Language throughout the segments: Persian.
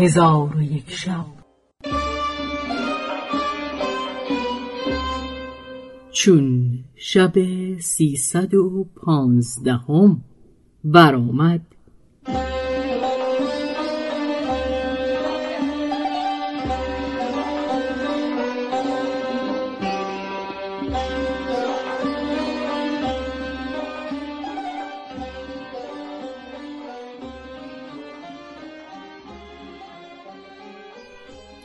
هزار و یک شب. چون شب سیصد و پانزدهم برآمد.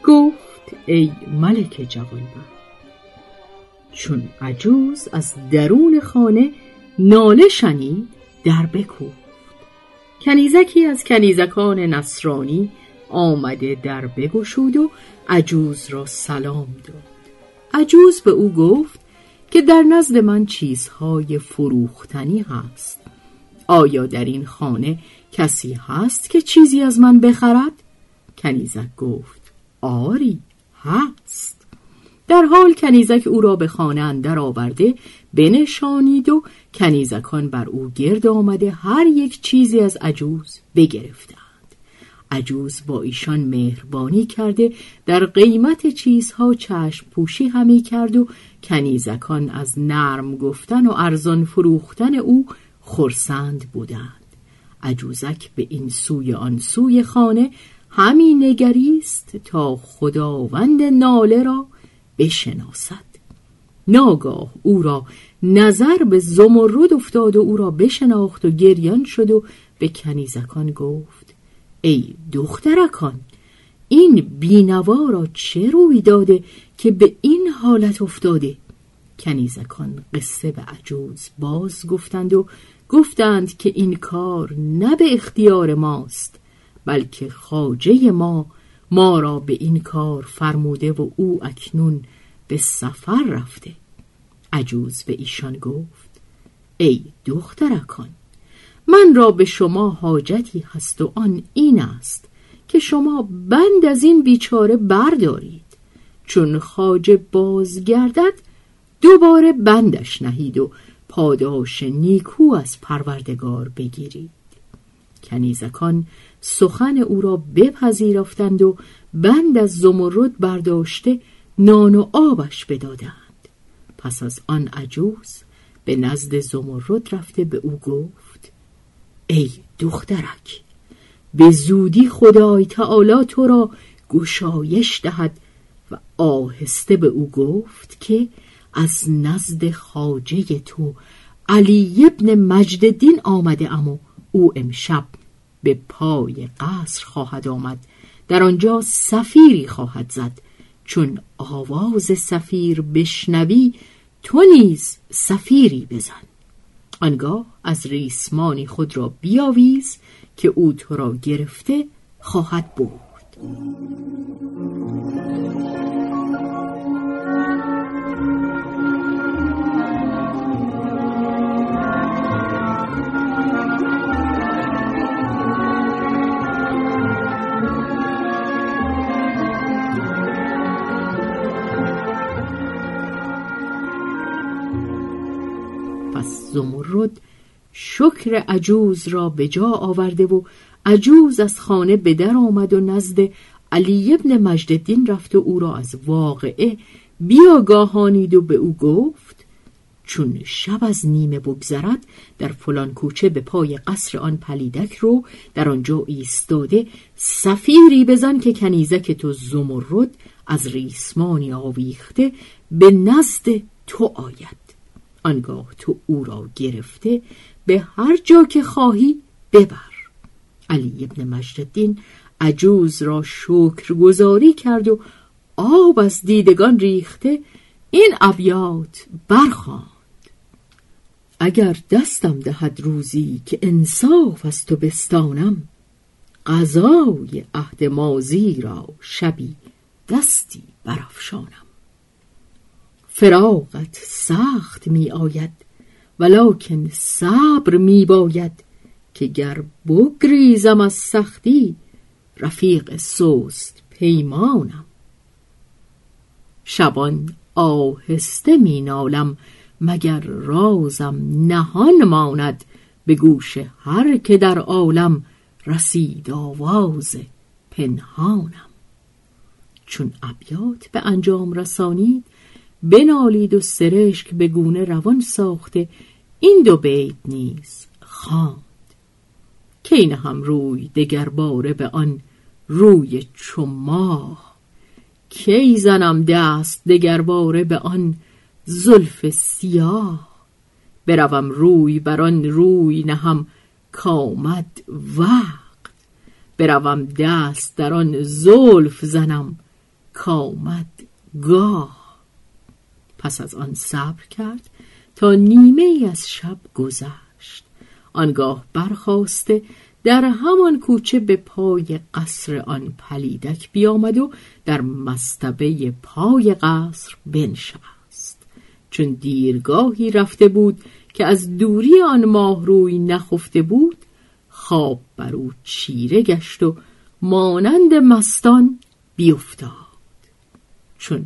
گفت ای ملک جوانبخت چون عجوز از درون خانه ناله شنید در بکوفت. کنیزکی از کنیزکان نصرانی آمده در بگشود و عجوز را سلام داد. عجوز به او گفت که در نزد من چیزهای فروختنی هست. آیا در این خانه کسی هست که چیزی از من بخرد؟ کنیزک گفت آری هست. در حال کنیزک او را به خانه اندر آورده بنشانید و کنیزکان بر او گرد آمده هر یک چیزی از عجوز بگرفتند. عجوز با ایشان مهربانی کرده در قیمت چیزها چشم پوشی همی کرد و کنیزکان از نرم گفتن و ارزان فروختن او خرسند بودند. عجوزک به این سوی آن سوی خانه همی نگریست تا خداوند ناله را بشناسد. ناگاه او را نظر به زمرد افتاد و او را بشناخت و گریان شد و به کنیزکان گفت ای دخترکان این بینوا را چه روی داده که به این حالت افتاده؟ کنیزکان قصه به عجوز باز گفتند و گفتند که این کار نه به اختیار ماست. بلکه خاجه ما ما را به این کار فرموده و او اکنون به سفر رفته. عجوز به ایشان گفت ای دخترکان من را به شما حاجتی هست و آن این است که شما بند از این بیچاره بردارید. چون خاجه بازگردد دوباره بندش نهید و پاداش نیکو از پروردگار بگیرید. کنیزکان سخن او را بپذیرفتند و بند از زمرد برداشته نان و آبش بدادند. پس از آن عجوز به نزد زمرد رفته به او گفت ای دخترک به زودی خدای تعالی تو را گشایش دهد و آهسته به او گفت که از نزد خاجه تو علی ابن مجددین آمده اما او امشب به پای قصر خواهد آمد. در آنجا سفیری خواهد زد. چون آواز سفیر بشنوی تو نیز سفیری بزن. آنگاه از ریسمانی خود را بیاویز که او تو را گرفته خواهد بود شکر عجوز را به جا آورده و عجوز از خانه به در آمد و نزد علی ابن مجددین رفت و او را از واقعه بیاگاهانید و به او گفت چون شب از نیمه بگذرد در فلان کوچه به پای قصر آن پلیدک رو در آنجا ایستاده سفیری بزن که کنیزک تو زمرد از ریسمانی آویخته به نزد تو آید. آنگاه تو او را گرفته به هر جا که خواهی ببر. علی ابن مجددین عجوز را شکرگزاری کرد و آب از دیدگان ریخته این ابیات برخواند. اگر دستم دهد روزی که انصاف از تو بستانم غذای عهد مازی را شبی دستی برافشانم. فراغت سخت می آید ولکن صبر می باید که گر بگریزم از سختی رفیق سوست پیمانم. شبان آهسته می نالم مگر رازم نهان ماند به گوش هر که در عالم رسید آواز پنهانم. چون ابیات به انجام رسانید بنالید و سرشک به گونه روان ساخته این دو بیت نیز خواند. کین هم روی دگر باره به آن روی چو ماه؟ کی زنم دست دگر باره به آن زلف سیاه؟ بروم روی بر آن روی نهم کامد وقت. بروم دست در آن زلف زنم کامد گاه. پس از آن صبر کرد تا نیمه ای از شب گذشت. آنگاه برخواسته در همان کوچه به پای قصر آن پلیدک بیامد و در مستبه پای قصر بنشست. چون دیرگاهی رفته بود که از دوری آن ماه روی نخفته بود خواب بر او چیره گشت و مانند مستان بیفتاد. چون